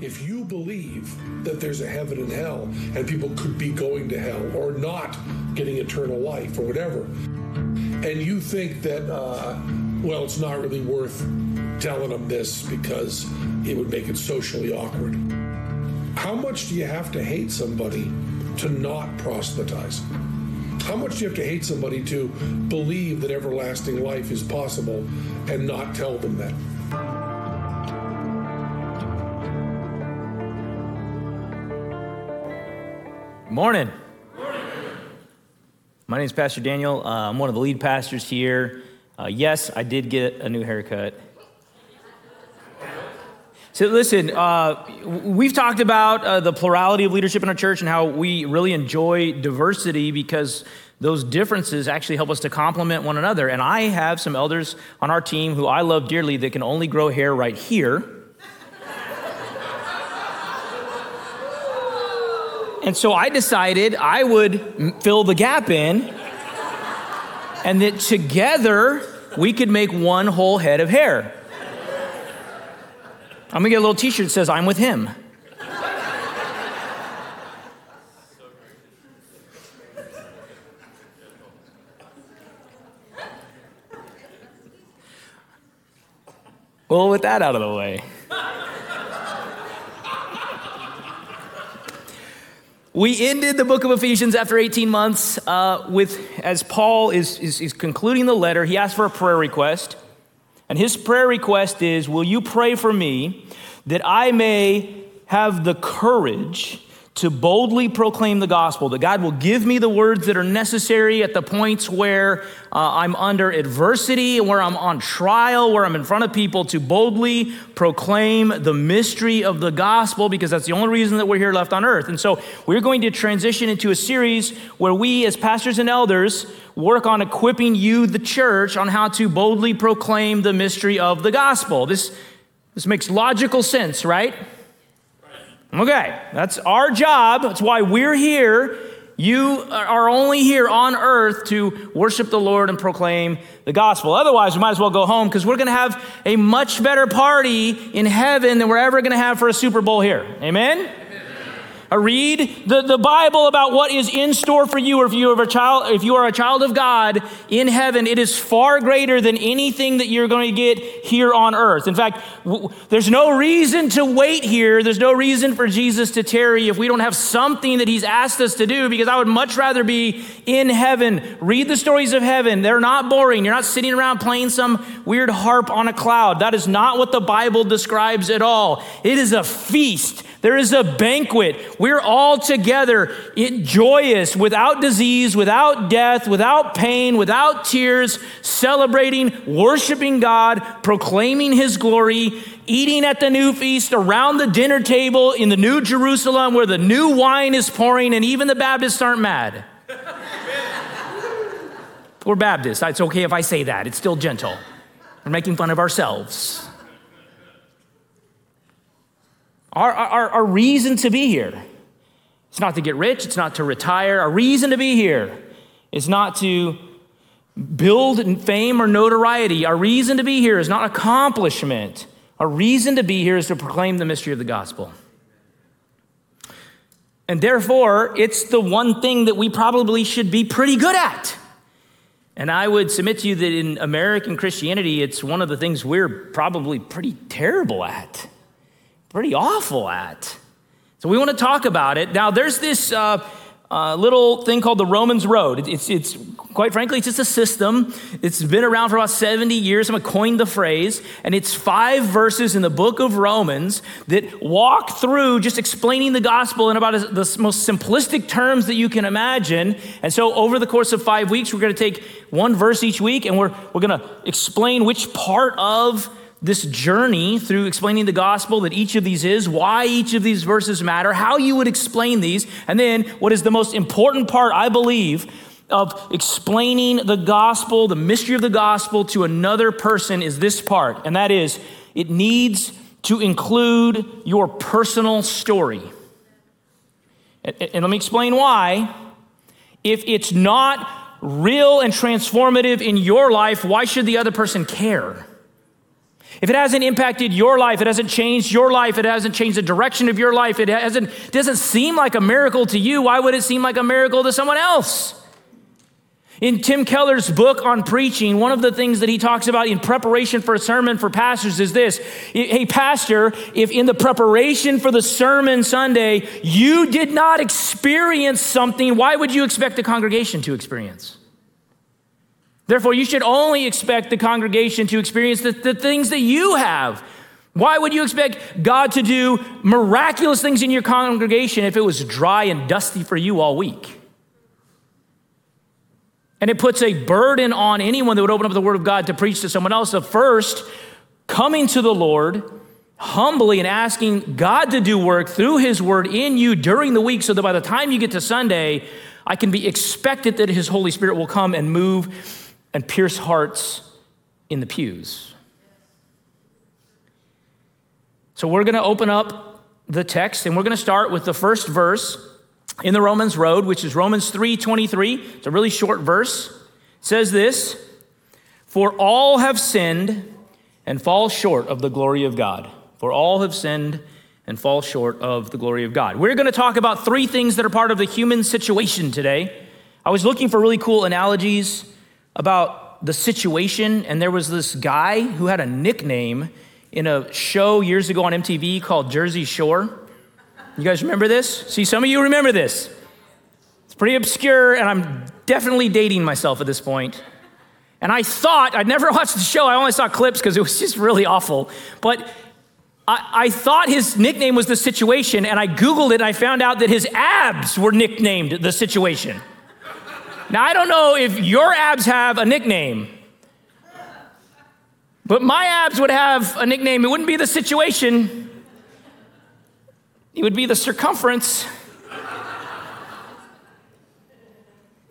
if you believe that there's a heaven and hell and people could be going to hell or not getting eternal life or whatever, and you think that, uh, well, it's not really worth telling them this because it would make it socially awkward, how much do you have to hate somebody to not proselytize? How much do you have to hate somebody to believe that everlasting life is possible and not tell them that? Morning. My name is Pastor Daniel. Uh, I'm one of the lead pastors here. Uh, yes, I did get a new haircut. So, listen, uh, we've talked about uh, the plurality of leadership in our church and how we really enjoy diversity because those differences actually help us to complement one another. And I have some elders on our team who I love dearly that can only grow hair right here. And so I decided I would fill the gap in, and that together we could make one whole head of hair. I'm gonna get a little t shirt that says, I'm with him. Well, with that out of the way. We ended the book of Ephesians after 18 months uh, with, as Paul is, is, is concluding the letter, he asked for a prayer request. And his prayer request is Will you pray for me that I may have the courage to boldly proclaim the gospel, that God will give me the words that are necessary at the points where uh, I'm under adversity, where I'm on trial, where I'm in front of people to boldly proclaim the mystery of the gospel, because that's the only reason that we're here left on earth. And so we're going to transition into a series where we, as pastors and elders, work on equipping you, the church, on how to boldly proclaim the mystery of the gospel. This, this makes logical sense, right? Okay, that's our job. That's why we're here. You are only here on earth to worship the Lord and proclaim the gospel. Otherwise, we might as well go home because we're going to have a much better party in heaven than we're ever going to have for a Super Bowl here. Amen? Uh, read the, the Bible about what is in store for you, or if you, are a child, if you are a child of God in heaven, it is far greater than anything that you're going to get here on earth. In fact, w- there's no reason to wait here. There's no reason for Jesus to tarry if we don't have something that he's asked us to do, because I would much rather be in heaven. Read the stories of heaven. They're not boring. You're not sitting around playing some weird harp on a cloud. That is not what the Bible describes at all. It is a feast. There is a banquet. We're all together, joyous, without disease, without death, without pain, without tears, celebrating, worshiping God, proclaiming His glory, eating at the new feast around the dinner table in the New Jerusalem where the new wine is pouring, and even the Baptists aren't mad. We're Baptists. It's okay if I say that, it's still gentle. We're making fun of ourselves. Our, our, our reason to be here. It's not to get rich, it's not to retire. Our reason to be here is not to build fame or notoriety. Our reason to be here is not accomplishment. Our reason to be here is to proclaim the mystery of the gospel. And therefore, it's the one thing that we probably should be pretty good at. And I would submit to you that in American Christianity, it's one of the things we're probably pretty terrible at pretty awful at. So we want to talk about it. Now, there's this uh, uh, little thing called the Romans Road. It's, it's, quite frankly, it's just a system. It's been around for about 70 years. Someone coined the phrase, and it's five verses in the book of Romans that walk through just explaining the gospel in about the most simplistic terms that you can imagine. And so, over the course of five weeks, we're going to take one verse each week, and we're, we're going to explain which part of this journey through explaining the gospel that each of these is, why each of these verses matter, how you would explain these, and then what is the most important part, I believe, of explaining the gospel, the mystery of the gospel to another person is this part, and that is it needs to include your personal story. And, let me explain why. If it's not real and transformative in your life, why should the other person care? If it hasn't impacted your life, it hasn't changed your life, it hasn't changed the direction of your life, it hasn't, doesn't seem like a miracle to you, why would it seem like a miracle to someone else? In Tim Keller's book on preaching, one of the things that he talks about in preparation for a sermon for pastors is this Hey, pastor, if in the preparation for the sermon Sunday you did not experience something, why would you expect the congregation to experience? Therefore, you should only expect the congregation to experience the, the things that you have. Why would you expect God to do miraculous things in your congregation if it was dry and dusty for you all week? And it puts a burden on anyone that would open up the Word of God to preach to someone else of first coming to the Lord humbly and asking God to do work through His Word in you during the week so that by the time you get to Sunday, I can be expected that His Holy Spirit will come and move and pierce hearts in the pews. So we're going to open up the text and we're going to start with the first verse in the Romans road, which is Romans 3:23. It's a really short verse. It says this, "For all have sinned and fall short of the glory of God. For all have sinned and fall short of the glory of God." We're going to talk about three things that are part of the human situation today. I was looking for really cool analogies about the situation and there was this guy who had a nickname in a show years ago on MTV called Jersey Shore. You guys remember this? See, some of you remember this. It's pretty obscure, and I'm definitely dating myself at this point. And I thought, I'd never watched the show, I only saw clips because it was just really awful. But I, I, thought his nickname was The Situation, and I Googled it and I found out that his abs were nicknamed The Situation. Now, I don't know if your abs have a nickname, but my abs would have a nickname. It wouldn't be The Situation, it would be the circumference.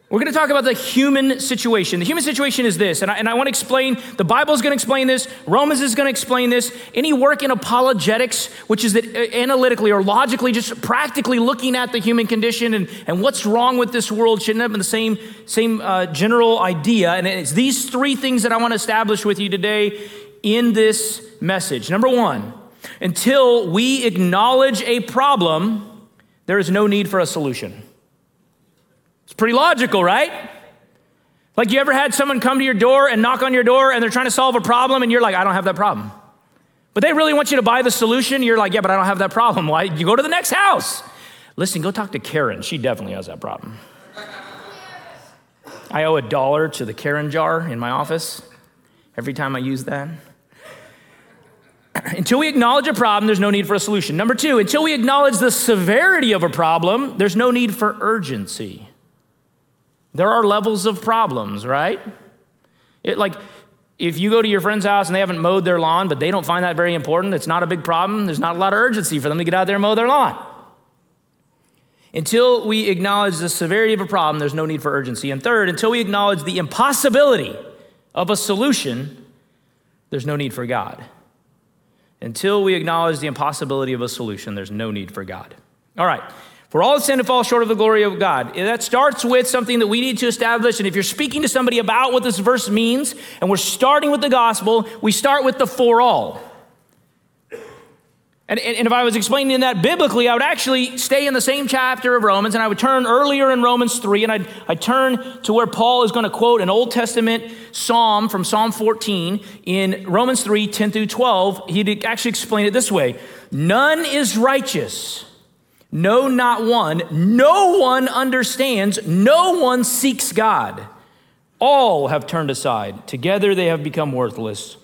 We're going to talk about the human situation. The human situation is this, and I, and I want to explain, the Bible is going to explain this, Romans is going to explain this. Any work in apologetics, which is that uh, analytically or logically, just practically looking at the human condition and, and what's wrong with this world, shouldn't have been the same, same uh, general idea. And it's these three things that I want to establish with you today in this message. Number one, until we acknowledge a problem, there is no need for a solution. It's pretty logical, right? Like, you ever had someone come to your door and knock on your door and they're trying to solve a problem and you're like, I don't have that problem. But they really want you to buy the solution. You're like, yeah, but I don't have that problem. Why? You go to the next house. Listen, go talk to Karen. She definitely has that problem. I owe a dollar to the Karen jar in my office every time I use that. until we acknowledge a problem, there's no need for a solution. Number two, until we acknowledge the severity of a problem, there's no need for urgency. There are levels of problems, right? It, like, if you go to your friend's house and they haven't mowed their lawn, but they don't find that very important, it's not a big problem. There's not a lot of urgency for them to get out there and mow their lawn. Until we acknowledge the severity of a problem, there's no need for urgency. And third, until we acknowledge the impossibility of a solution, there's no need for God. Until we acknowledge the impossibility of a solution, there's no need for God. All right. For all sin to fall short of the glory of God. That starts with something that we need to establish. And if you're speaking to somebody about what this verse means, and we're starting with the gospel, we start with the for all. And, and, if I was explaining that biblically, I would actually stay in the same chapter of Romans and I would turn earlier in Romans 3 and I'd, I'd turn to where Paul is going to quote an Old Testament psalm from Psalm 14 in Romans 3 10 through 12. He'd actually explain it this way None is righteous, no, not one. No one understands, no one seeks God. All have turned aside, together they have become worthless.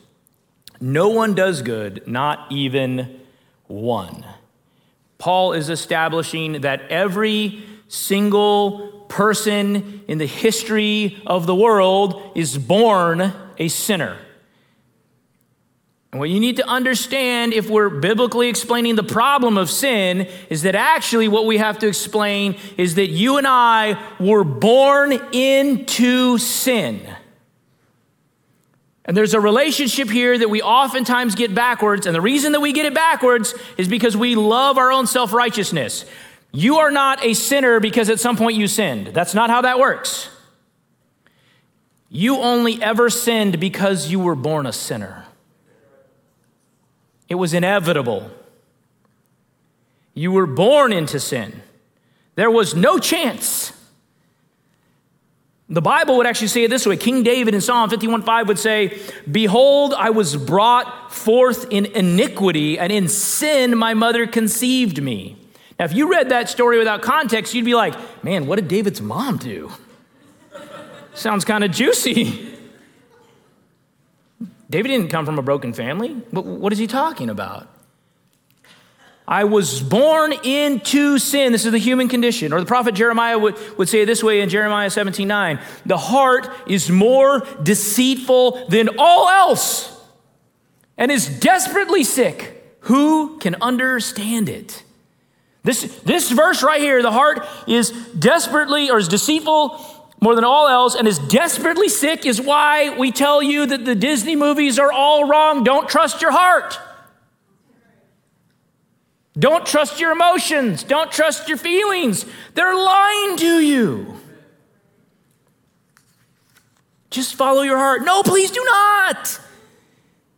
No one does good, not even one. Paul is establishing that every single person in the history of the world is born a sinner. And what you need to understand if we're biblically explaining the problem of sin is that actually what we have to explain is that you and I were born into sin. And there's a relationship here that we oftentimes get backwards. And the reason that we get it backwards is because we love our own self righteousness. You are not a sinner because at some point you sinned. That's not how that works. You only ever sinned because you were born a sinner. It was inevitable. You were born into sin. There was no chance. The Bible would actually say it this way King David in Psalm 51:5 would say, Behold, I was brought forth in iniquity, and in sin my mother conceived me. Now, if you read that story without context, you'd be like, Man, what did David's mom do? Sounds kind of juicy. David didn't come from a broken family. What is he talking about? I was born into sin. This is the human condition. Or the prophet Jeremiah would, would say it this way in Jeremiah 17 9. The heart is more deceitful than all else and is desperately sick. Who can understand it? This, this verse right here, the heart is desperately or is deceitful more than all else and is desperately sick, is why we tell you that the Disney movies are all wrong. Don't trust your heart. Don't trust your emotions. Don't trust your feelings. They're lying to you. Just follow your heart. No, please do not.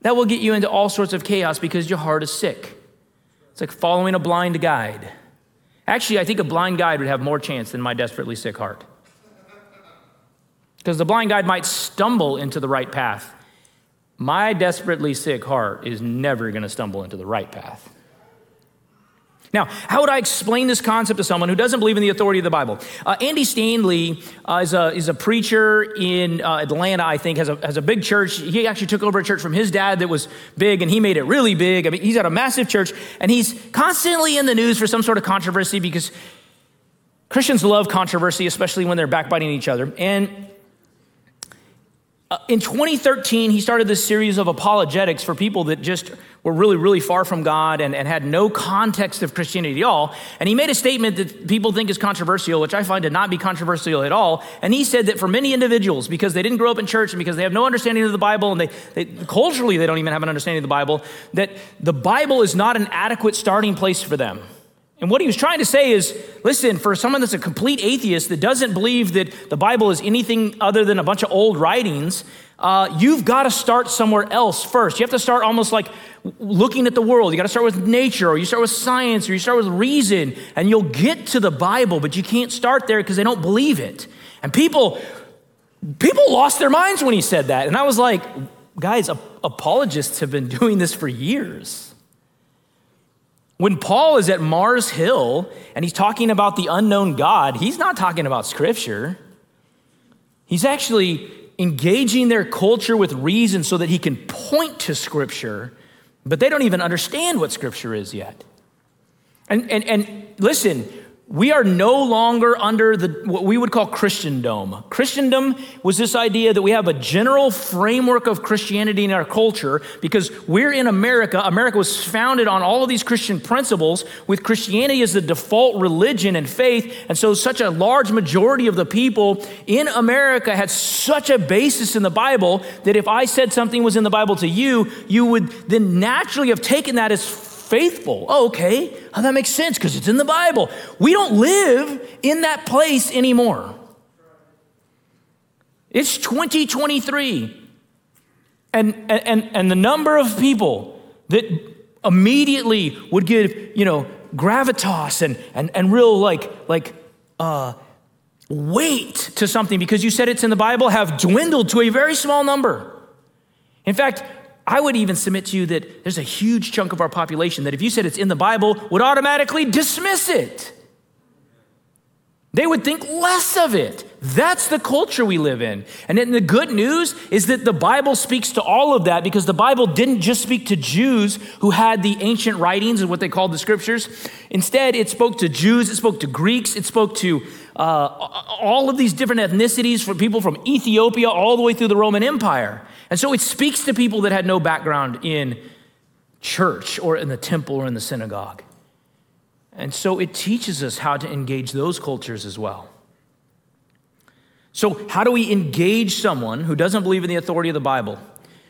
That will get you into all sorts of chaos because your heart is sick. It's like following a blind guide. Actually, I think a blind guide would have more chance than my desperately sick heart. Because the blind guide might stumble into the right path. My desperately sick heart is never going to stumble into the right path. Now, how would I explain this concept to someone who doesn't believe in the authority of the Bible? Uh, Andy Stanley uh, is, a, is a preacher in uh, Atlanta, I think, has a, has a big church. He actually took over a church from his dad that was big, and he made it really big. I mean, he's got a massive church, and he's constantly in the news for some sort of controversy because Christians love controversy, especially when they're backbiting each other. And uh, in 2013, he started this series of apologetics for people that just were really, really far from God and, and had no context of Christianity at all. And he made a statement that people think is controversial, which I find to not be controversial at all. And he said that for many individuals, because they didn't grow up in church and because they have no understanding of the Bible and they, they culturally they don't even have an understanding of the Bible, that the Bible is not an adequate starting place for them. And what he was trying to say is listen, for someone that's a complete atheist that doesn't believe that the Bible is anything other than a bunch of old writings, uh, you've got to start somewhere else first. You have to start almost like looking at the world. You got to start with nature, or you start with science, or you start with reason, and you'll get to the Bible, but you can't start there because they don't believe it. And people, people lost their minds when he said that. And I was like, guys, apologists have been doing this for years. When Paul is at Mars Hill and he's talking about the unknown God, he's not talking about Scripture. He's actually engaging their culture with reason so that he can point to Scripture, but they don't even understand what Scripture is yet. And, and, and listen, we are no longer under the, what we would call Christendom. Christendom was this idea that we have a general framework of Christianity in our culture because we're in America. America was founded on all of these Christian principles, with Christianity as the default religion and faith. And so, such a large majority of the people in America had such a basis in the Bible that if I said something was in the Bible to you, you would then naturally have taken that as faithful. Oh, okay. Oh, that makes sense because it's in the Bible. We don't live in that place anymore. It's 2023. And, and, and the number of people that immediately would give, you know, gravitas and, and, and real like, like uh, weight to something because you said it's in the Bible have dwindled to a very small number. In fact, I would even submit to you that there's a huge chunk of our population that if you said it's in the Bible, would automatically dismiss it. They would think less of it. That's the culture we live in. And then the good news is that the Bible speaks to all of that because the Bible didn't just speak to Jews who had the ancient writings and what they called the scriptures. Instead, it spoke to Jews, it spoke to Greeks, it spoke to uh, all of these different ethnicities, for people from Ethiopia all the way through the Roman Empire. And so it speaks to people that had no background in church or in the temple or in the synagogue. And so it teaches us how to engage those cultures as well. So, how do we engage someone who doesn't believe in the authority of the Bible?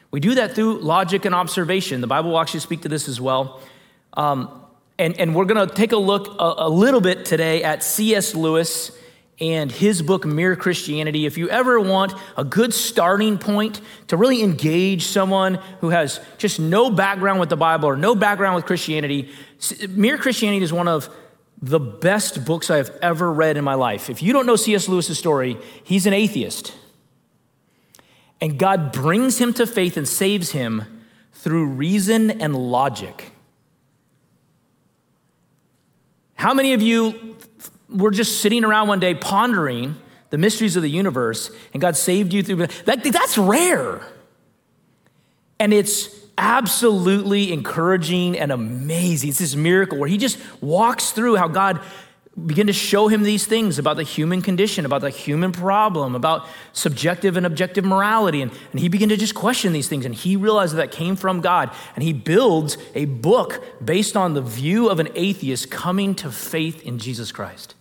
We do that through logic and observation. The Bible will actually speak to this as well. Um, and, and we're going to take a look a, a little bit today at C.S. Lewis and his book, Mere Christianity. If you ever want a good starting point to really engage someone who has just no background with the Bible or no background with Christianity, Mere Christianity is one of the best books I have ever read in my life. If you don't know C.S. Lewis's story, he's an atheist. And God brings him to faith and saves him through reason and logic. How many of you were just sitting around one day pondering the mysteries of the universe and God saved you through that? That's rare. And it's absolutely encouraging and amazing. It's this miracle where he just walks through how God began to show him these things about the human condition, about the human problem, about subjective and objective morality. And, and he began to just question these things. And he realized that, that came from God. And he builds a book based on the view of an atheist coming to faith in Jesus Christ.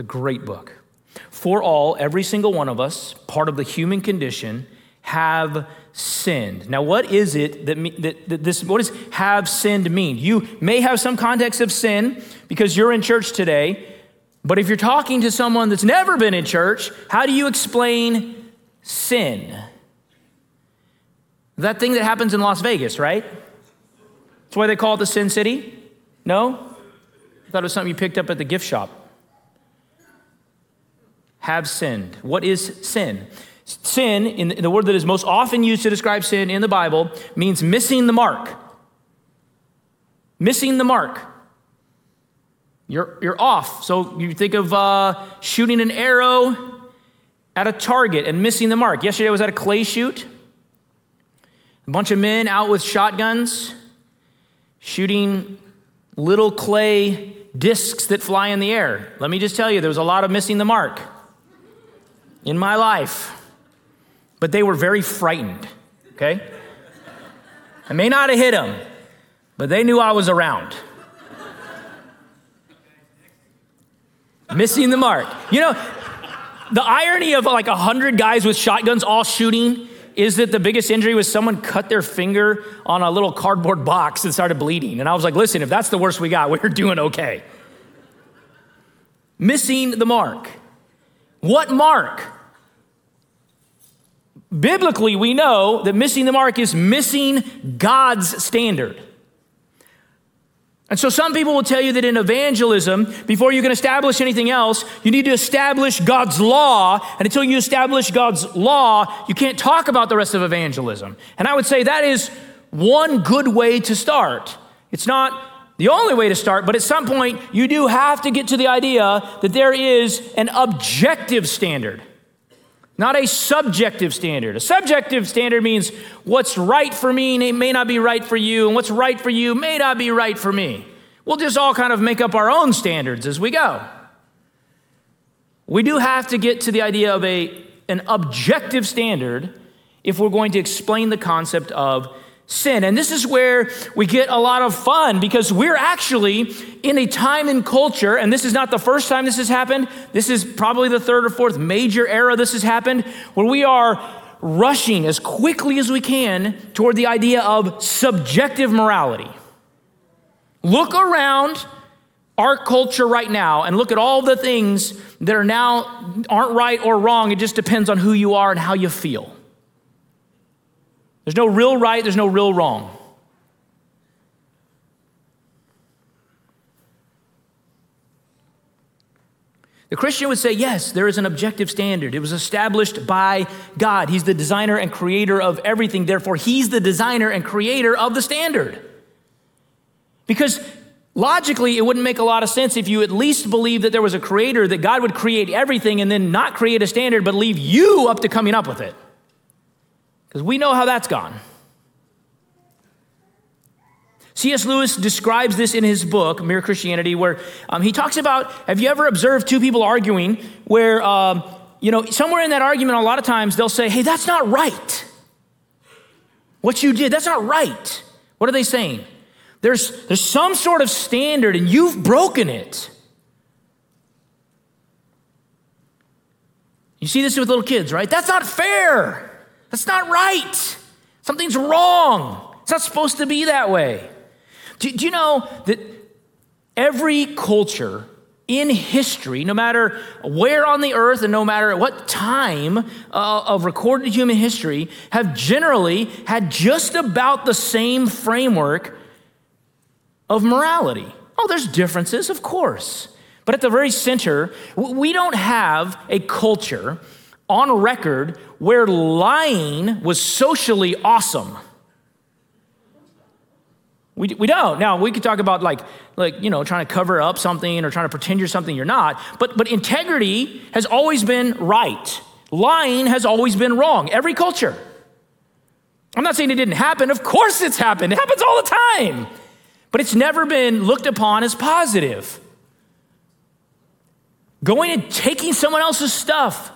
A great book. For all, every single one of us, part of the human condition, have sinned. Now, what is it that, that, that, this, what does have sinned mean? You may have some context of sin because you're in church today, but if you're talking to someone that's never been in church, how do you explain sin? That thing that happens in Las Vegas, right? That's why they call it the Sin City? No? I thought it was something you picked up at the gift shop. Have sinned. What is sin? Sin, in the word that is most often used to describe sin in the Bible, means missing the mark. Missing the mark. You're, you're off. So you think of uh, shooting an arrow at a target and missing the mark. Yesterday I was at a clay shoot. A bunch of men out with shotguns shooting little clay discs that fly in the air. Let me just tell you, there was a lot of missing the mark in my life but they were very frightened, okay? I may not have hit them, but they knew I was around. Missing the mark. You know, the irony of like a hundred guys with shotguns all shooting is that the biggest injury was someone cut their finger on a little cardboard box and started bleeding. And I was like, listen, if that's the worst we got, we're doing okay. Missing the mark. What mark? Biblically, we know that missing the mark is missing God's standard. And so some people will tell you that in evangelism, before you can establish anything else, you need to establish God's law. And until you establish God's law, you can't talk about the rest of evangelism. And I would say that is one good way to start. It's not the only way to start, but at some point, you do have to get to the idea that there is an objective standard not a subjective standard. A subjective standard means what's right for me may not be right for you, and what's right for you may not be right for me. We'll just all kind of make up our own standards as we go. We do have to get to the idea of a, an objective standard if we're going to explain the concept of sin. And this is where we get a lot of fun because we're actually in a time and culture, and this is not the first time this has happened. This is probably the third or fourth major era this has happened, where we are rushing as quickly as we can toward the idea of subjective morality. Look around our culture right now and look at all the things that are now aren't right or wrong. It just depends on who you are and how you feel. There's no real right, there's no real wrong. The Christian would say, yes, there is an objective standard. It was established by God. He's the designer and creator of everything. Therefore, He's the designer and creator of the standard. Because logically, it wouldn't make a lot of sense if you at least believed that there was a creator, that God would create everything and then not create a standard, but leave you up to coming up with it. Because we know how that's gone. C.S. Lewis describes this in his book, Mere Christianity, where um, he talks about have you ever observed two people arguing where, um, you know, somewhere in that argument, a lot of times they'll say, hey, that's not right. What you did, that's not right. What are they saying? There's, there's some sort of standard and you've broken it. You see this with little kids, right? That's not fair. That's not right. Something's wrong. It's not supposed to be that way. Do, do you know that every culture in history, no matter where on the earth and no matter what time uh, of recorded human history, have generally had just about the same framework of morality. Oh, there's differences, of course. But at the very center, we don't have a culture on record where lying was socially awesome. We, we don't. Now, we could talk about like, like, you know, trying to cover up something or trying to pretend you're something you're not. But, but integrity has always been right. Lying has always been wrong. Every culture. I'm not saying it didn't happen. Of course it's happened. It happens all the time. But it's never been looked upon as positive. Going and taking someone else's stuff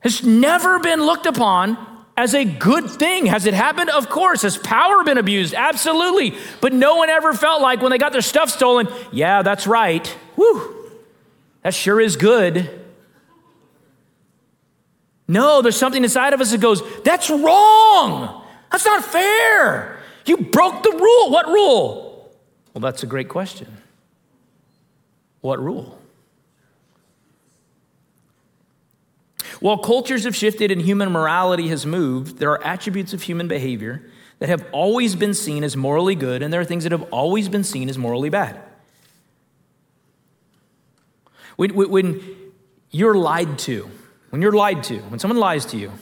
has never been looked upon as a good thing. Has it happened? Of course. Has power been abused? Absolutely. But no one ever felt like when they got their stuff stolen, yeah, that's right. Whew, that sure is good. No, there's something inside of us that goes, that's wrong. That's not fair. You broke the rule. What rule? Well, that's a great question. What rule? While cultures have shifted and human morality has moved, there are attributes of human behavior that have always been seen as morally good, and there are things that have always been seen as morally bad. When, when you're lied to, when you're lied to, when someone lies to you,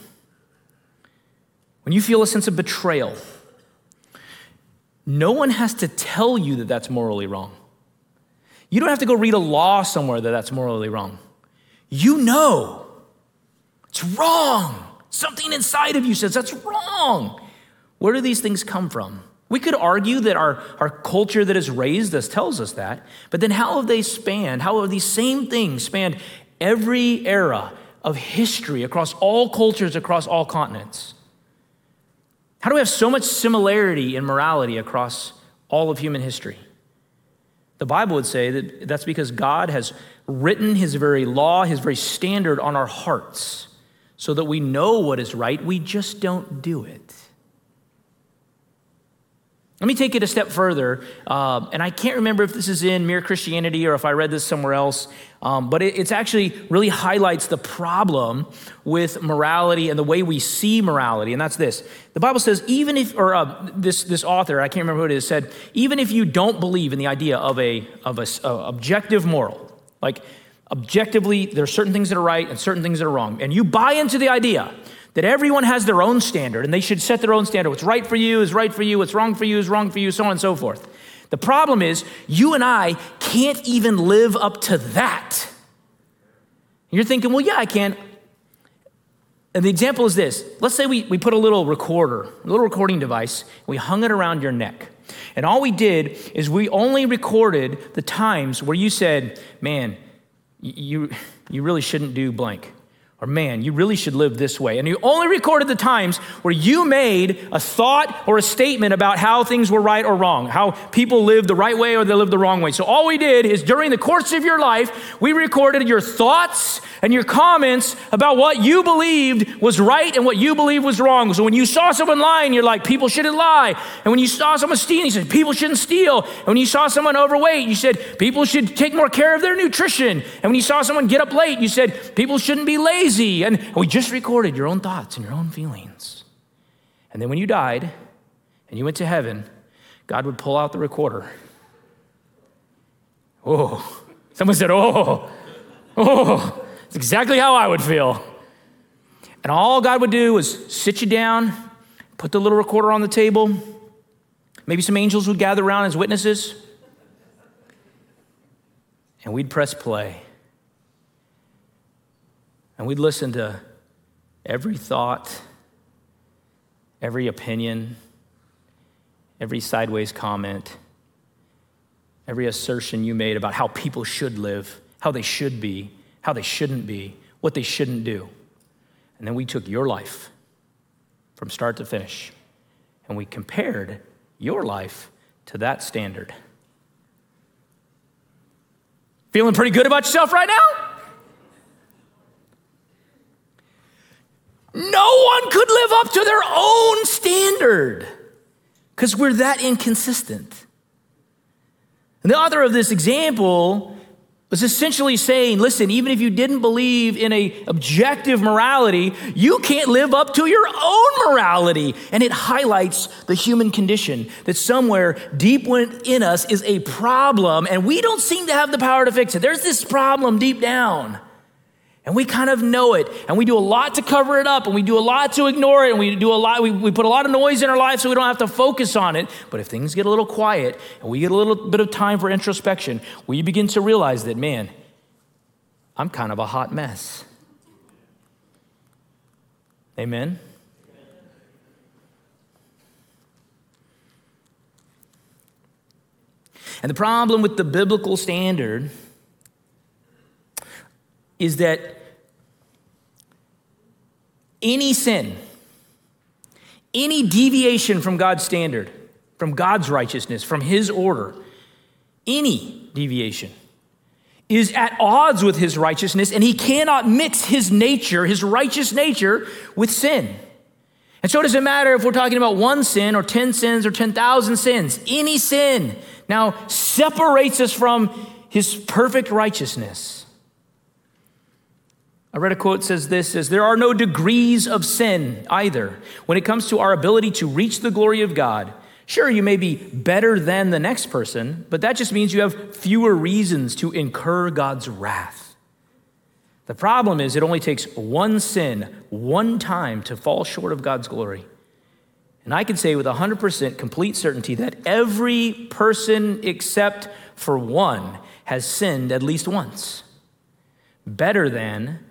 when you feel a sense of betrayal, no one has to tell you that that's morally wrong. You don't have to go read a law somewhere that that's morally wrong. You know. It's wrong. Something inside of you says that's wrong. Where do these things come from? We could argue that our, our culture that has raised us tells us that, but then how have they spanned? How have these same things spanned every era of history across all cultures, across all continents? How do we have so much similarity in morality across all of human history? The Bible would say that that's because God has written his very law, his very standard on our hearts so that we know what is right, we just don't do it. Let me take it a step further, uh, and I can't remember if this is in Mere Christianity or if I read this somewhere else, um, but it it's actually really highlights the problem with morality and the way we see morality, and that's this. The Bible says, even if, or uh, this, this author, I can't remember who it is, said, even if you don't believe in the idea of a, of a, a objective moral, like objectively, there are certain things that are right and certain things that are wrong. And you buy into the idea that everyone has their own standard and they should set their own standard. What's right for you is right for you, what's wrong for you is wrong for you, so on and so forth. The problem is, you and I can't even live up to that. You're thinking, well, yeah, I can. And the example is this let's say we, we put a little recorder, a little recording device, we hung it around your neck. And all we did is we only recorded the times where you said, man, you, you really shouldn't do blank. Or, man, you really should live this way. And you only recorded the times where you made a thought or a statement about how things were right or wrong, how people lived the right way or they lived the wrong way. So, all we did is during the course of your life, we recorded your thoughts and your comments about what you believed was right and what you believed was wrong. So, when you saw someone lying, you're like, people shouldn't lie. And when you saw someone stealing, you said, people shouldn't steal. And when you saw someone overweight, you said, people should take more care of their nutrition. And when you saw someone get up late, you said, people shouldn't be lazy lazy. And we just recorded your own thoughts and your own feelings. And then when you died and you went to heaven, God would pull out the recorder. Oh, someone said, oh, oh, it's exactly how I would feel. And all God would do was sit you down, put the little recorder on the table. Maybe some angels would gather around as witnesses. And we'd press play. And we'd listen to every thought, every opinion, every sideways comment, every assertion you made about how people should live, how they should be, how they shouldn't be, what they shouldn't do. And then we took your life from start to finish and we compared your life to that standard. Feeling pretty good about yourself right now? No one could live up to their own standard because we're that inconsistent. And the author of this example was essentially saying, listen, even if you didn't believe in a objective morality, you can't live up to your own morality. And it highlights the human condition that somewhere deep within us is a problem and we don't seem to have the power to fix it. There's this problem deep down. And we kind of know it. And we do a lot to cover it up. And we do a lot to ignore it. And we do a lot, we, we put a lot of noise in our life so we don't have to focus on it. But if things get a little quiet and we get a little bit of time for introspection, we begin to realize that, man, I'm kind of a hot mess. Amen? And the problem with the biblical standard is that any sin, any deviation from God's standard, from God's righteousness, from His order, any deviation is at odds with His righteousness, and He cannot mix His nature, His righteous nature, with sin. And so it doesn't matter if we're talking about one sin or 10 sins or 10,000 sins. Any sin now separates us from His perfect righteousness. I read a quote says this says there are no degrees of sin either when it comes to our ability to reach the glory of God. Sure, you may be better than the next person, but that just means you have fewer reasons to incur God's wrath. The problem is it only takes one sin, one time to fall short of God's glory. And I can say with 100% complete certainty that every person except for one has sinned at least once. Better than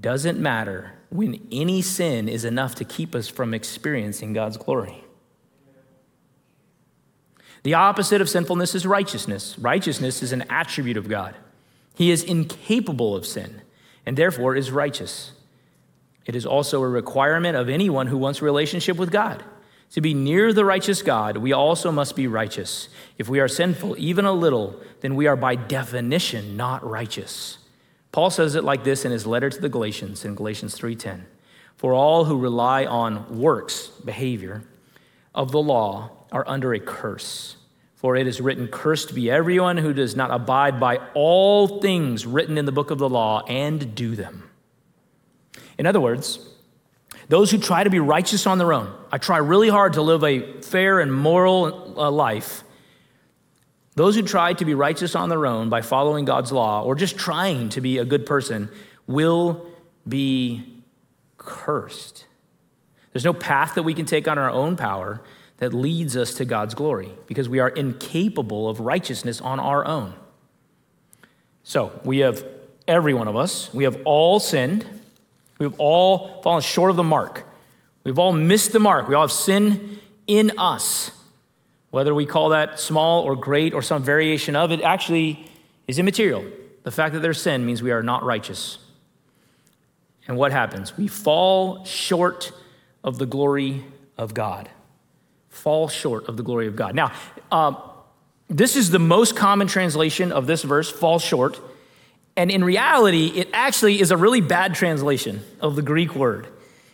doesn't matter when any sin is enough to keep us from experiencing God's glory. The opposite of sinfulness is righteousness. Righteousness is an attribute of God. He is incapable of sin and therefore is righteous. It is also a requirement of anyone who wants relationship with God. To be near the righteous God, we also must be righteous. If we are sinful, even a little, then we are by definition not righteous. Paul says it like this in his letter to the Galatians in Galatians 3:10. For all who rely on works, behavior of the law are under a curse. For it is written, Cursed be everyone who does not abide by all things written in the book of the law and do them. In other words, those who try to be righteous on their own, I try really hard to live a fair and moral uh, life, those who try to be righteous on their own by following God's law or just trying to be a good person will be cursed. There's no path that we can take on our own power that leads us to God's glory because we are incapable of righteousness on our own. So, we have every one of us, we have all sinned, we've all fallen short of the mark, we've all missed the mark, we all have sin in us. Whether we call that small or great or some variation of it actually is immaterial. The fact that there's sin means we are not righteous. And what happens? We fall short of the glory of God. Fall short of the glory of God. Now, um, this is the most common translation of this verse, fall short. And in reality, it actually is a really bad translation of the Greek word.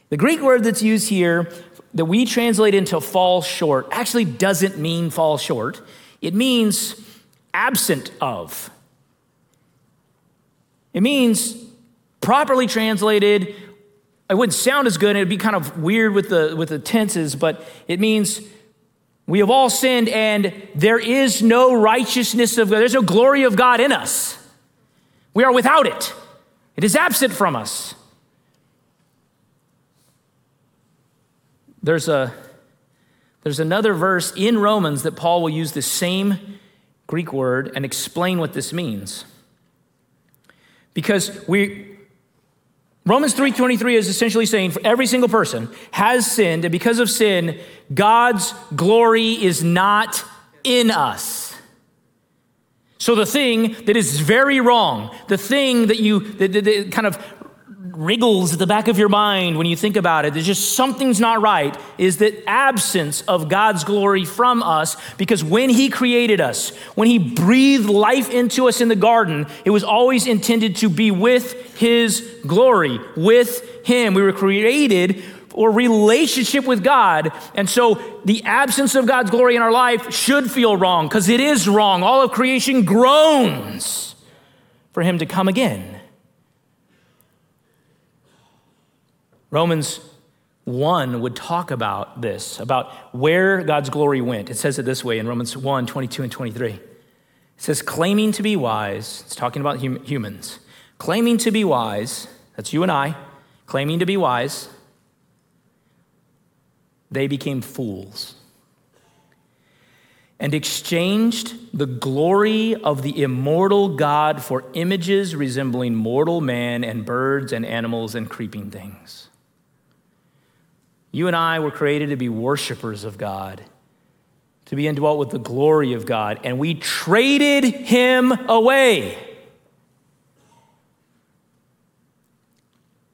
The Greek word that's used here that we translate into fall short actually doesn't mean fall short, it means absent of. It means properly translated, it wouldn't sound as good, it'd be kind of weird with the, with the tenses, but it means we have all sinned and there is no righteousness of God, there's no glory of God in us. We are without it, it is absent from us. There's, a, there's another verse in Romans that Paul will use the same Greek word and explain what this means. Because we, Romans 3:23 is essentially saying for every single person has sinned and because of sin God's glory is not in us. So the thing that is very wrong, the thing that you that, that, that kind of wriggles at the back of your mind when you think about it. There's just something's not right, is the absence of God's glory from us because when He created us, when He breathed life into us in the garden, it was always intended to be with His glory, with Him. We were created for relationship with God. And so the absence of God's glory in our life should feel wrong because it is wrong. All of creation groans for him to come again. Romans 1 would talk about this, about where God's glory went. It says it this way in Romans 1 22 and 23. It says, claiming to be wise, it's talking about hum- humans, claiming to be wise, that's you and I, claiming to be wise, they became fools and exchanged the glory of the immortal God for images resembling mortal man and birds and animals and creeping things. You and I were created to be worshipers of God, to be indwelt with the glory of God, and we traded him away.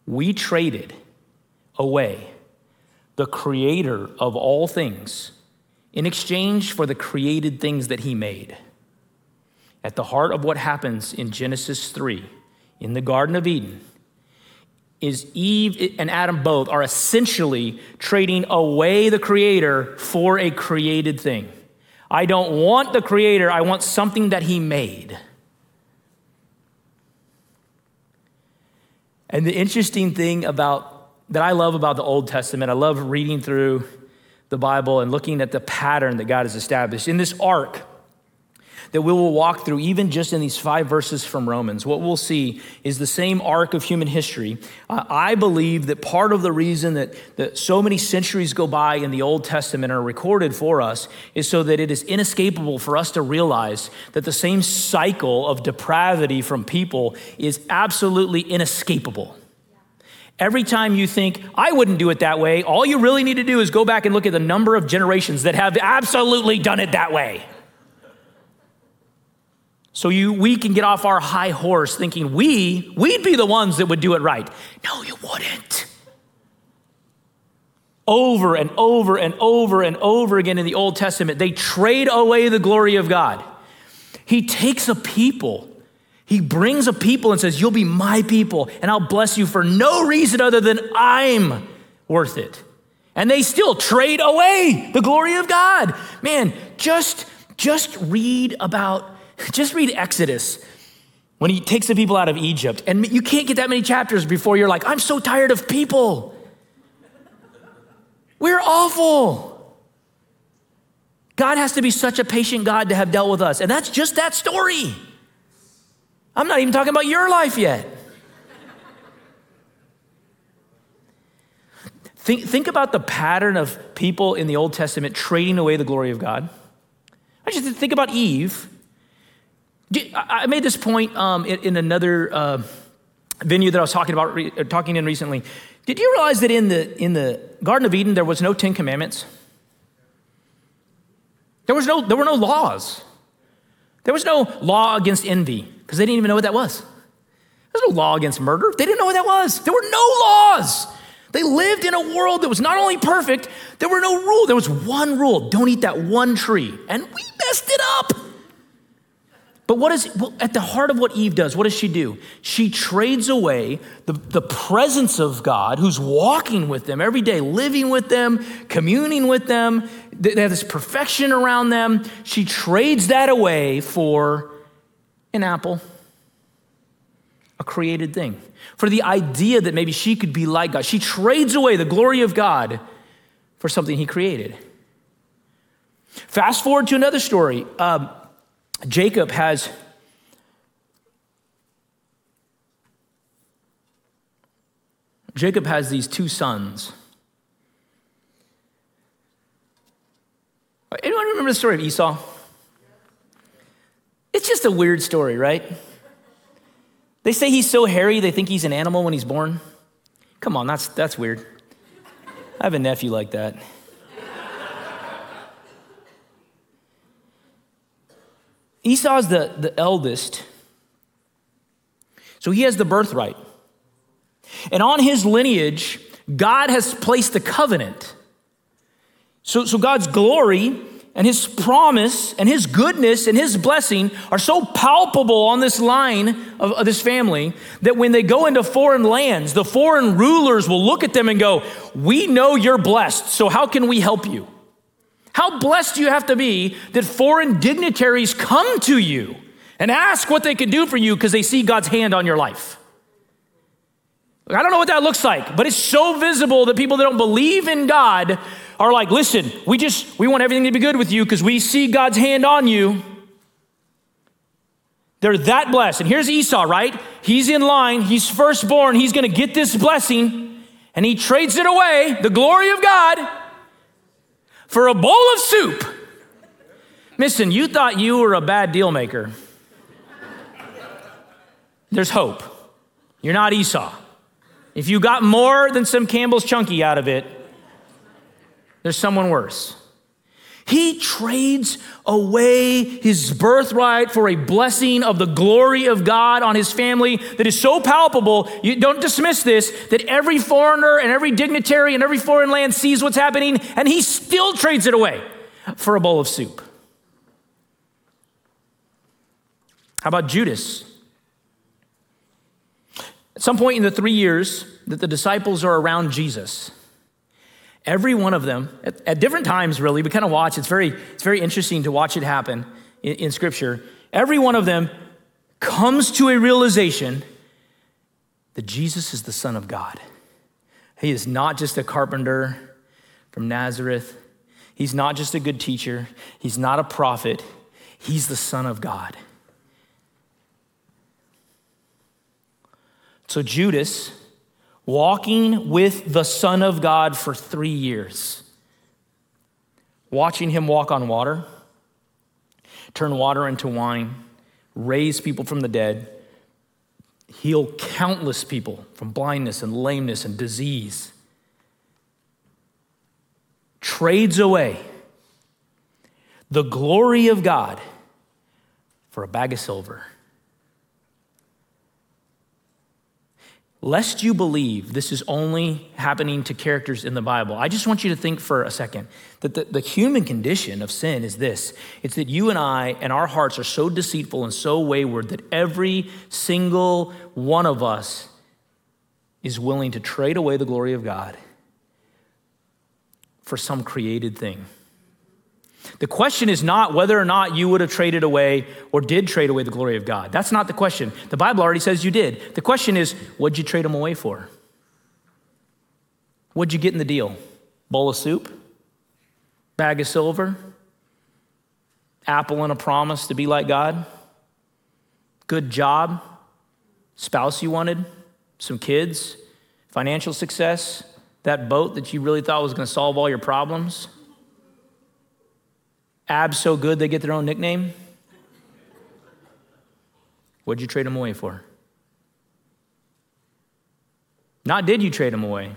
We traded away the creator of all things in exchange for the created things that he made. At the heart of what happens in Genesis 3 in the Garden of Eden is Eve and Adam both are essentially trading away the creator for a created thing. I don't want the creator, I want something that he made. And the interesting thing about that I love about the Old Testament, I love reading through the Bible and looking at the pattern that God has established. In this arc that we will walk through, even just in these five verses from Romans, what we'll see is the same arc of human history. Uh, I believe that part of the reason that, that so many centuries go by in the Old Testament are recorded for us is so that it is inescapable for us to realize that the same cycle of depravity from people is absolutely inescapable. Every time you think, I wouldn't do it that way, all you really need to do is go back and look at the number of generations that have absolutely done it that way. So you, we can get off our high horse thinking we, we'd be the ones that would do it right. No, you wouldn't. Over and over and over and over again in the Old Testament, they trade away the glory of God. He takes a people he brings a people and says, You'll be my people, and I'll bless you for no reason other than I'm worth it. And they still trade away the glory of God. Man, just, just read about, just read Exodus when he takes the people out of Egypt. And you can't get that many chapters before you're like, I'm so tired of people. We're awful. God has to be such a patient God to have dealt with us. And that's just that story. I'm not even talking about your life yet. think, think about the pattern of people in the Old Testament trading away the glory of God. I just think about Eve. I made this point um, in, another uh, venue that I was talking about, uh, talking in recently. Did you realize that in the in the Garden of Eden there was no Ten Commandments? There was no there were no laws. There was no law against envy because they didn't even know what that was. There's no law against murder. They didn't know what that was. There were no laws. They lived in a world that was not only perfect, there were no rule. There was one rule don't eat that one tree. And we messed it up. But what is at the heart of what Eve does? What does she do? She trades away the, the presence of God who's walking with them every day, living with them, communing with them. They have this perfection around them. She trades that away for an apple, a created thing, for the idea that maybe she could be like God. She trades away the glory of God for something he created. Fast forward to another story. Um, Jacob has. Jacob has these two sons. Anyone remember the story of Esau? It's just a weird story, right? They say he's so hairy, they think he's an animal when he's born. Come on, that's, that's weird. I have a nephew like that. Esau's the, the eldest, so he has the birthright. And on his lineage, God has placed a covenant. So, so God's glory and his promise and his goodness and his blessing are so palpable on this line of, of, this family that when they go into foreign lands, the foreign rulers will look at them and go, We know you're blessed, so how can we help you? How blessed do you have to be that foreign dignitaries come to you and ask what they can do for you because they see God's hand on your life. I don't know what that looks like, but it's so visible that people that don't believe in God are like, listen, we just, we want everything to be good with you because we see God's hand on you. They're that blessed. And here's Esau, right? He's in line, he's firstborn, he's to get this blessing, and he trades it away, the glory of God, for a bowl of soup. Listen, you thought you were a bad deal maker. There's hope. You're not Esau. If you got more than some Campbell's Chunky out of it, there's someone worse. He trades away his birthright for a blessing of the glory of God on his family that is so palpable. You don't dismiss this that every foreigner and every dignitary in every foreign land sees what's happening, and he still trades it away for a bowl of soup. How about Judas? At some point in the three years that the disciples are around Jesus, every one of them, at, at different times really, we kind of watch, it's very, it's very interesting to watch it happen in, in Scripture. Every one of them comes to a realization that Jesus is the Son of God. He is not just a carpenter from Nazareth. He's not just a good teacher. He's not a prophet. He's the Son of God. So Judas, walking with the Son of God for three years, watching him walk on water, turn water into wine, raise people from the dead, heal countless people from blindness and lameness and disease, trades away the glory of God for a bag of silver. Lest you believe this is only happening to characters in the Bible, I just want you to think for a second that the, the, human condition of sin is this it's that you and I and our hearts are so deceitful and so wayward that every single one of us is willing to trade away the glory of God for some created thing. The question is not whether or not you would have traded away or did trade away the glory of God. That's not the question. The Bible already says you did. The question is, what'd you trade them away for? What'd you get in the deal? Bowl of soup? Bag of silver? Apple and a promise to be like God? Good job? Spouse you wanted? Some kids? Financial success? That boat that you really thought was going to solve all your problems? Abs so good they get their own nickname? What'd you trade them away for? Not did you trade them away.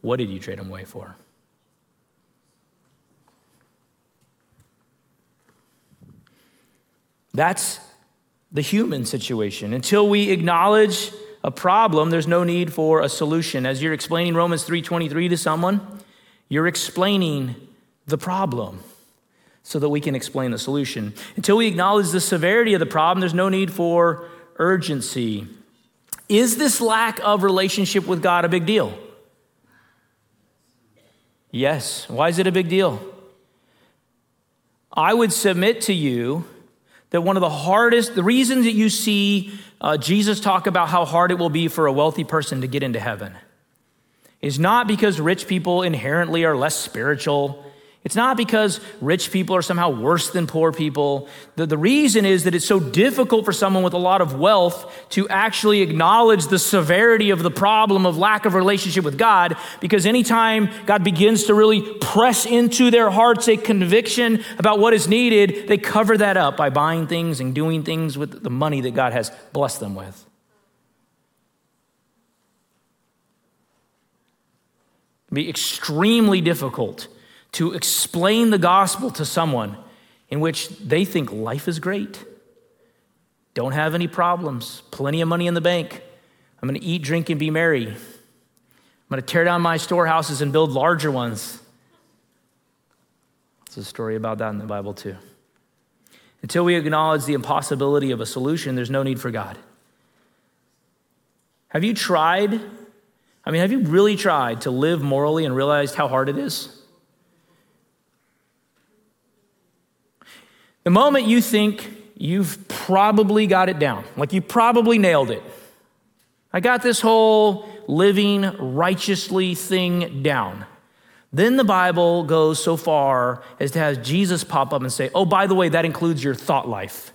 What did you trade them away for? That's the human situation. Until we acknowledge a problem, there's no need for a solution. As you're explaining Romans 3:23 to someone, you're explaining the problem so that we can explain the solution. Until we acknowledge the severity of the problem, there's no need for urgency. Is this lack of relationship with God a big deal? Yes. Why is it a big deal? I would submit to you that one of the hardest, the reasons that you see uh, Jesus talk about how hard it will be for a wealthy person to get into heaven is not because rich people inherently are less spiritual it's not because rich people are somehow worse than poor people. The, the reason is that it's so difficult for someone with a lot of wealth to actually acknowledge the severity of the problem of lack of relationship with God, because anytime God begins to really press into their hearts a conviction about what is needed, they cover that up by buying things and doing things with the money that God has blessed them with. It'd be extremely difficult to explain the gospel to someone in which they think life is great, don't have any problems, plenty of money in the bank. I'm going to eat, drink, and be merry. I'm going to tear down my storehouses and build larger ones. There's a story about that in the Bible, too. Until we acknowledge the impossibility of a solution, there's no need for God. Have you tried? I mean, have you really tried to live morally and realized how hard it is? The moment you think you've probably got it down. Like you probably nailed it. I got this whole living righteously thing down. Then the Bible goes so far as to have Jesus pop up and say, Oh, by the way, that includes your thought life.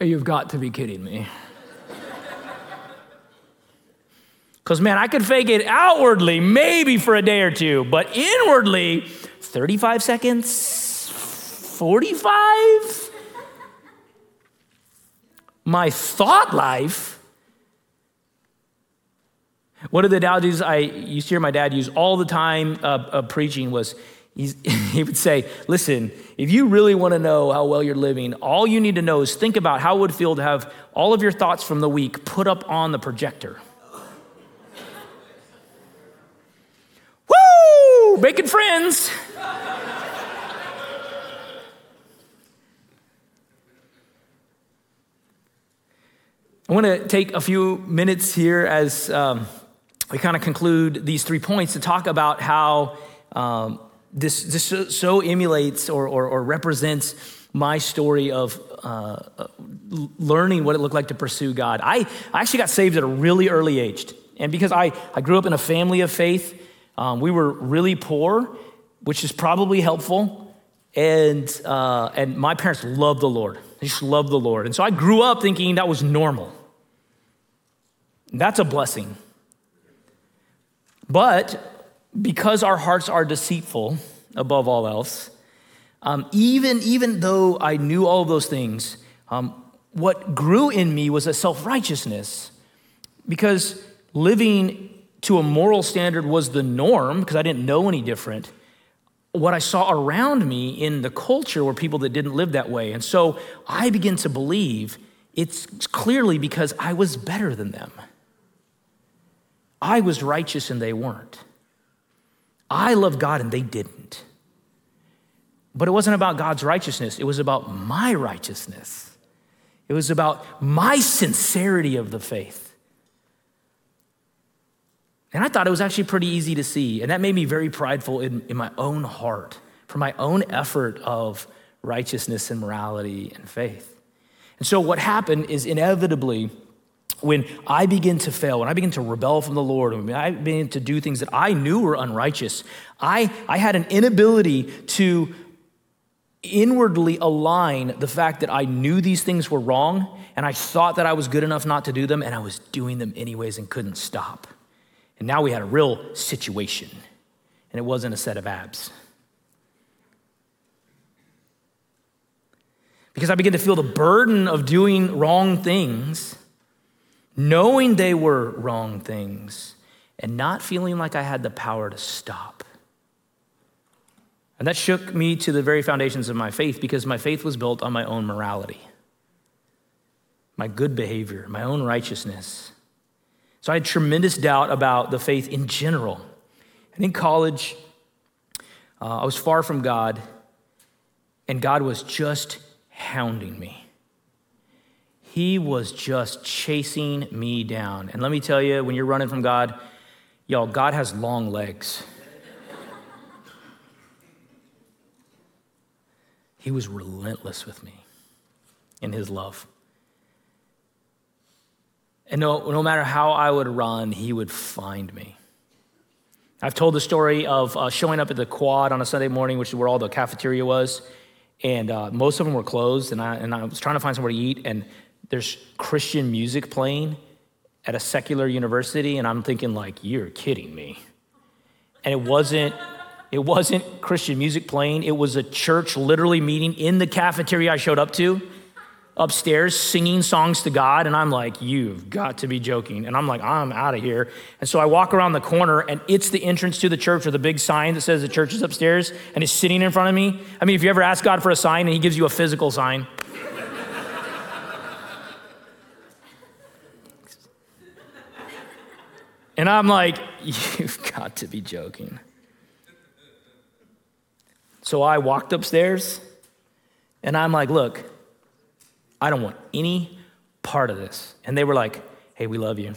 You've got to be kidding me. Because, man, I could fake it outwardly, maybe for a day or two, but inwardly, 35 seconds, 45? My thought life. One of the analogies I used to hear my dad use all the time uh, preaching was he would say, Listen, if you really want to know how well you're living, all you need to know is think about how it would feel to have all of your thoughts from the week put up on the projector. Making friends. I want to take a few minutes here as um, we kind of conclude these three points to talk about how um, this, this so emulates or, or, or, represents my story of uh, learning what it looked like to pursue God. I, I actually got saved at a really early age. And because I, I grew up in a family of faith, um, we were really poor, which is probably helpful. And, uh, and my parents loved the Lord. They just loved the Lord. And so I grew up thinking that was normal. That's a blessing. But because our hearts are deceitful above all else, um, even, even though I knew all those things, um, what grew in me was a self righteousness. Because living to a moral standard was the norm because I didn't know any different. What I saw around me in the culture were people that didn't live that way. And so I begin to believe it's clearly because I was better than them. I was righteous and they weren't. I loved God and they didn't. But it wasn't about God's righteousness, it was about my righteousness. It was about my sincerity of the faith. And I thought it was actually pretty easy to see. And that made me very prideful in, in my own heart for my own effort of righteousness and morality and faith. And so what happened is inevitably, when I begin to fail, when I begin to rebel from the Lord, when I begin to do things that I knew were unrighteous, I, I had an inability to inwardly align the fact that I knew these things were wrong and I thought that I was good enough not to do them and I was doing them anyways and couldn't stop. And now we had a real situation, and it wasn't a set of abs. Because I began to feel the burden of doing wrong things, knowing they were wrong things, and not feeling like I had the power to stop. And that shook me to the very foundations of my faith because my faith was built on my own morality, my good behavior, my own righteousness. So I had tremendous doubt about the faith in general. And in college, uh, I was far from God, and God was just hounding me. He was just chasing me down. And let me tell you, when you're running from God, y'all, God has long legs. he was relentless with me in his love. And no, no matter how I would run, he would find me. I've told the story of uh, showing up at the quad on a Sunday morning, which is where all the cafeteria was, and uh, most of them were closed. And I, and I was trying to find somewhere to eat, and there's Christian music playing at a secular university, and I'm thinking like, you're kidding me. And it wasn't. It wasn't Christian music playing. It was a church literally meeting in the cafeteria I showed up to upstairs singing songs to God, and I'm like, you've got to be joking. And I'm like, I'm out of here. And so I walk around the corner, and it's the entrance to the church with a big sign that says the church is upstairs, and it's sitting in front of me. I mean, if you ever ask God for a sign and He gives you a physical sign, And I'm like, you've got to be joking. So I walked upstairs and I'm like, look, I don't want any part of this. And they were like, hey, we love you.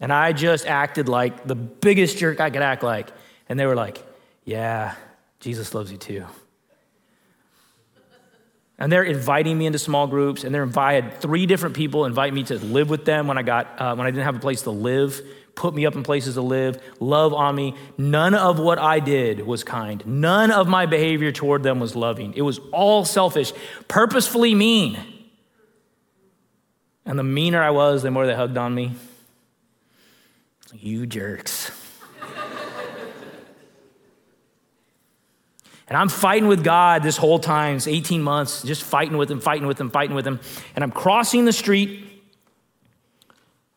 And I just acted like the biggest jerk I could act like. And they were like, yeah, Jesus loves you too. And they're inviting me into small groups, and they're invited three different people invite me to live with them when I got uh, when I didn't have a place to live, put me up in places to live, love on me. None of what I did was kind. None of my behavior toward them was loving. It was all selfish, purposefully mean. And the meaner I was, the more they hugged on me. You jerks. And I'm fighting with God this whole time, it's 18 months, just fighting with him, fighting with him, fighting with him. And I'm crossing the street.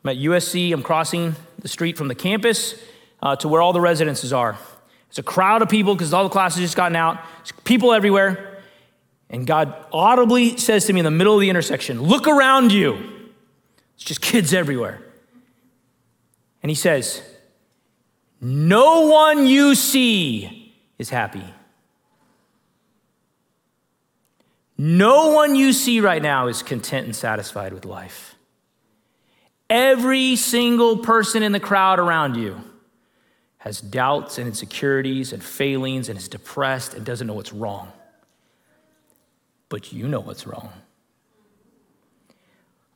I'm at USC, I'm crossing the street from the campus uh, to where all the residences are. It's a crowd of people because all the classes just gotten out, There's people everywhere. And God audibly says to me in the middle of the intersection, Look around you. It's just kids everywhere. And He says, No one you see is happy. No one you see right now is content and satisfied with life. Every single person in the crowd around you has doubts and insecurities and failings and is depressed and doesn't know what's wrong. But you know what's wrong.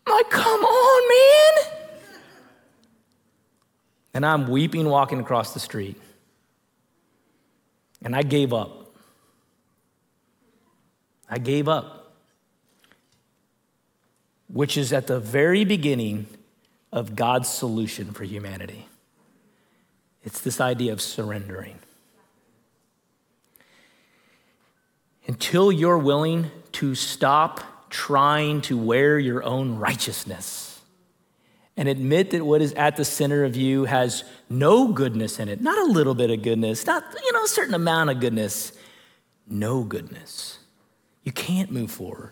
I'm like, come on, man. And I'm weeping walking across the street. And I gave up. I gave up, which is at the very beginning of God's solution for humanity. It's this idea of surrendering. Until you're willing to stop trying to wear your own righteousness and admit that what is at the center of you has no goodness in it, not a little bit of goodness, not you know a certain amount of goodness, no goodness you can't move forward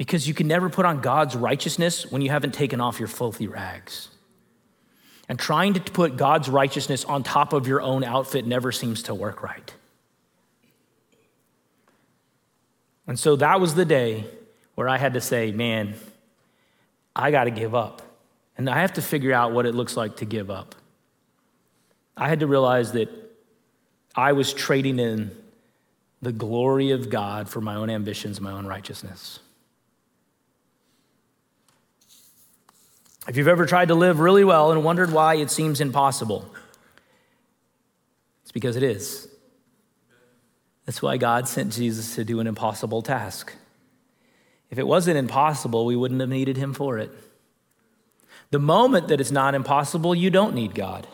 because you can never put on God's righteousness when you haven't taken off your filthy rags. And trying to put God's righteousness on top of your own outfit never seems to work right. And so that was the day where I had to say, man, I got to give up. And I have to figure out what it looks like to give up. I had to realize that I was trading in the glory of God for my own ambitions, my own righteousness. If you've ever tried to live really well and wondered why it seems impossible, it's because it is. That's why God sent Jesus to do an impossible task. If it wasn't impossible, we wouldn't have needed him for it. The moment that it's not impossible, you don't need God.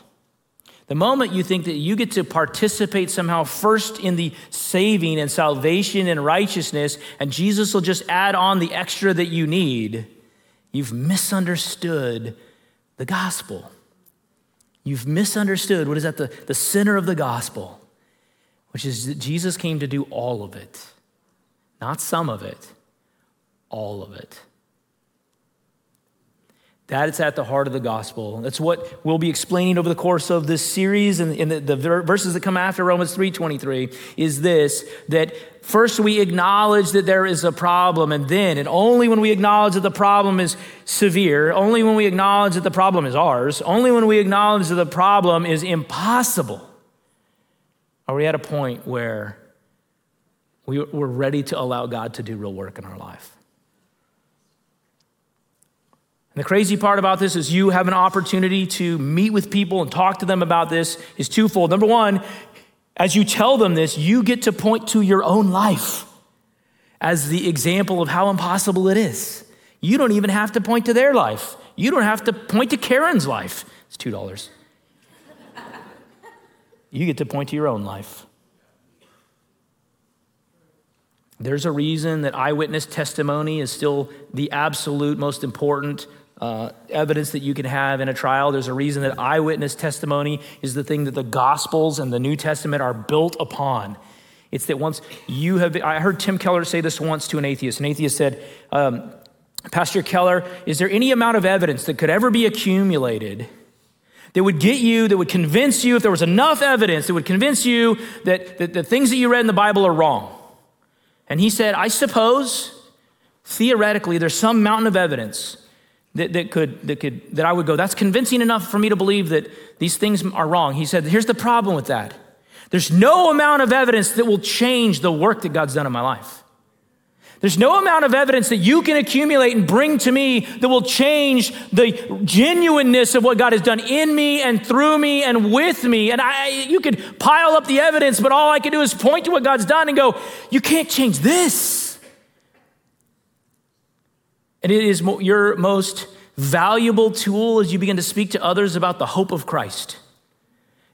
The moment you think that you get to participate somehow first in the saving and salvation and righteousness, and Jesus will just add on the extra that you need, you've misunderstood the gospel. You've misunderstood what is at the, the center of the gospel, which is that Jesus came to do all of it, not some of it, all of it. That is at the heart of the gospel. That's what we'll be explaining over the course of this series and in the, the verses that come after Romans 3.23 is this, that first we acknowledge that there is a problem and then, and only when we acknowledge that the problem is severe, only when we acknowledge that the problem is ours, only when we acknowledge that the problem is impossible, are we at a point where we, we're ready to allow God to do real work in our life. And the crazy part about this is you have an opportunity to meet with people and talk to them about this is twofold. Number one, as you tell them this, you get to point to your own life as the example of how impossible it is. You don't even have to point to their life. You don't have to point to Karen's life. It's $2. you get to point to your own life. There's a reason that eyewitness testimony is still the absolute most important uh, evidence that you can have in a trial. There's a reason that eyewitness testimony is the thing that the Gospels and the New Testament are built upon. It's that once you have, I heard Tim Keller say this once to an atheist. An atheist said, um, Pastor Keller, is there any amount of evidence that could ever be accumulated that would get you, that would convince you, if there was enough evidence that would convince you that, that the things that you read in the Bible are wrong? And he said, I suppose, theoretically, there's some mountain of evidence that, that, could, that, could, that I would go, that's convincing enough for me to believe that these things are wrong. He said, here's the problem with that. There's no amount of evidence that will change the work that God's done in my life. There's no amount of evidence that you can accumulate and bring to me that will change the genuineness of what God has done in me and through me and with me. And I, you could pile up the evidence, but all I can do is point to what God's done and go, You can't change this. And it is your most valuable tool as you begin to speak to others about the hope of Christ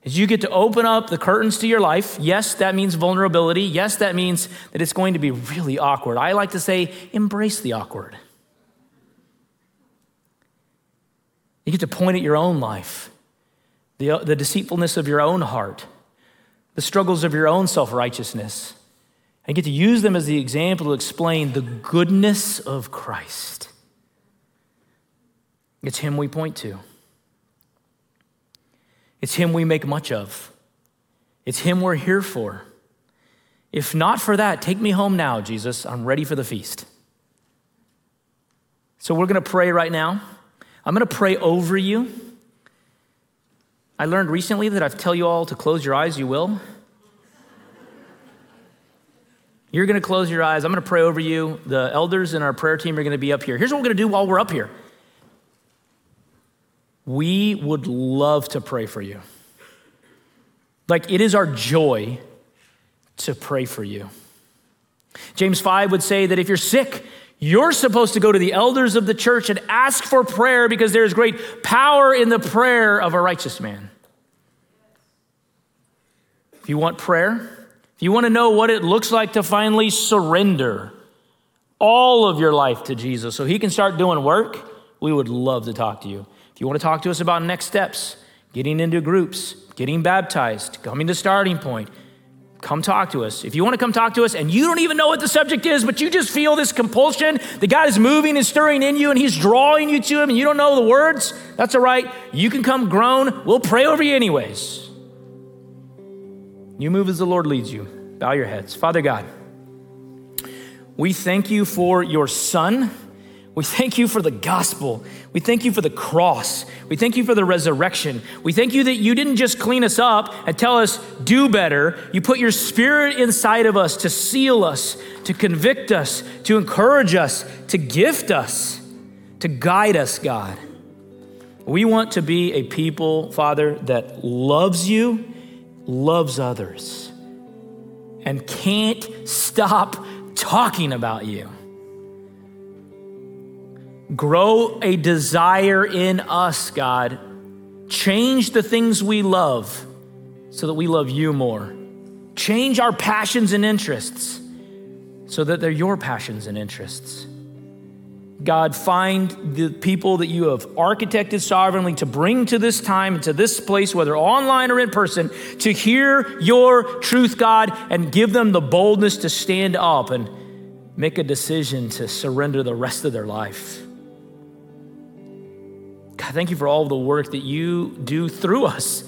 As you get to open up the curtains to your life. Yes, that means vulnerability. Yes, that means that it's going to be really awkward. I like to say, embrace the awkward. You get to point at your own life, the, the deceitfulness of your own heart, the struggles of your own self righteousness, and get to use them as the example to explain the goodness of Christ. It's Him we point to. It's Him we make much of. It's Him we're here for. If not for that, take me home now, Jesus. I'm ready for the feast. So we're going to pray right now. I'm going to pray over you. I learned recently that I tell you all to close your eyes, you will. You're going to close your eyes. I'm going to pray over you. The elders and our prayer team are going to be up here. Here's what we're going to do while we're up here we would love to pray for you. Like, it is our joy to pray for you. James 5 would say that if you're sick, you're supposed to go to the elders of the church and ask for prayer because there's great power in the prayer of a righteous man. If you want prayer, you want to know what it looks like to finally surrender all of your life to Jesus so he can start doing work, we would love to talk to you. If you want to talk to us about next steps, getting into groups, getting baptized, coming to starting point, come talk to us. If you want to come talk to us and you don't even know what the subject is, but you just feel this compulsion that God is moving and stirring in you and He's drawing you to Him and you don't know the words, that's all right. You can come groan. We'll pray over you anyways. You move as the Lord leads you. Bow your heads. Father God, we thank you for your Son. We thank you for the gospel. We thank you for the cross. We thank you for the resurrection. We thank you that you didn't just clean us up and tell us, do better. You put your spirit inside of us to seal us, to convict us, to encourage us, to gift us, to guide us, God. We want to be a people, Father, that loves you, loves others, and can't stop talking about you grow a desire in us, God. Change the things we love so that we love you more. Change our passions and interests so that they're your passions and interests. God, find the people that you have architected sovereignly to bring to this time and to this place, whether online or in person, to hear your truth, God, and give them the boldness to stand up and make a decision to surrender the rest of their life. God, thank you for all the work that you do through us.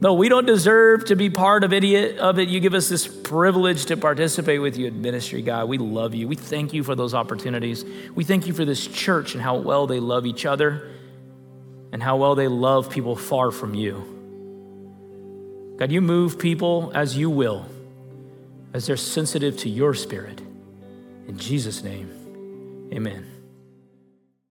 No, we don't deserve to be part of any of it. You give us this privilege to participate with you in ministry, God. We love you. We thank you for those opportunities. We thank you for this church and how well they love each other and how well they love people far from you. God, you move people as you will, as they're sensitive to your spirit. In Jesus' name, amen.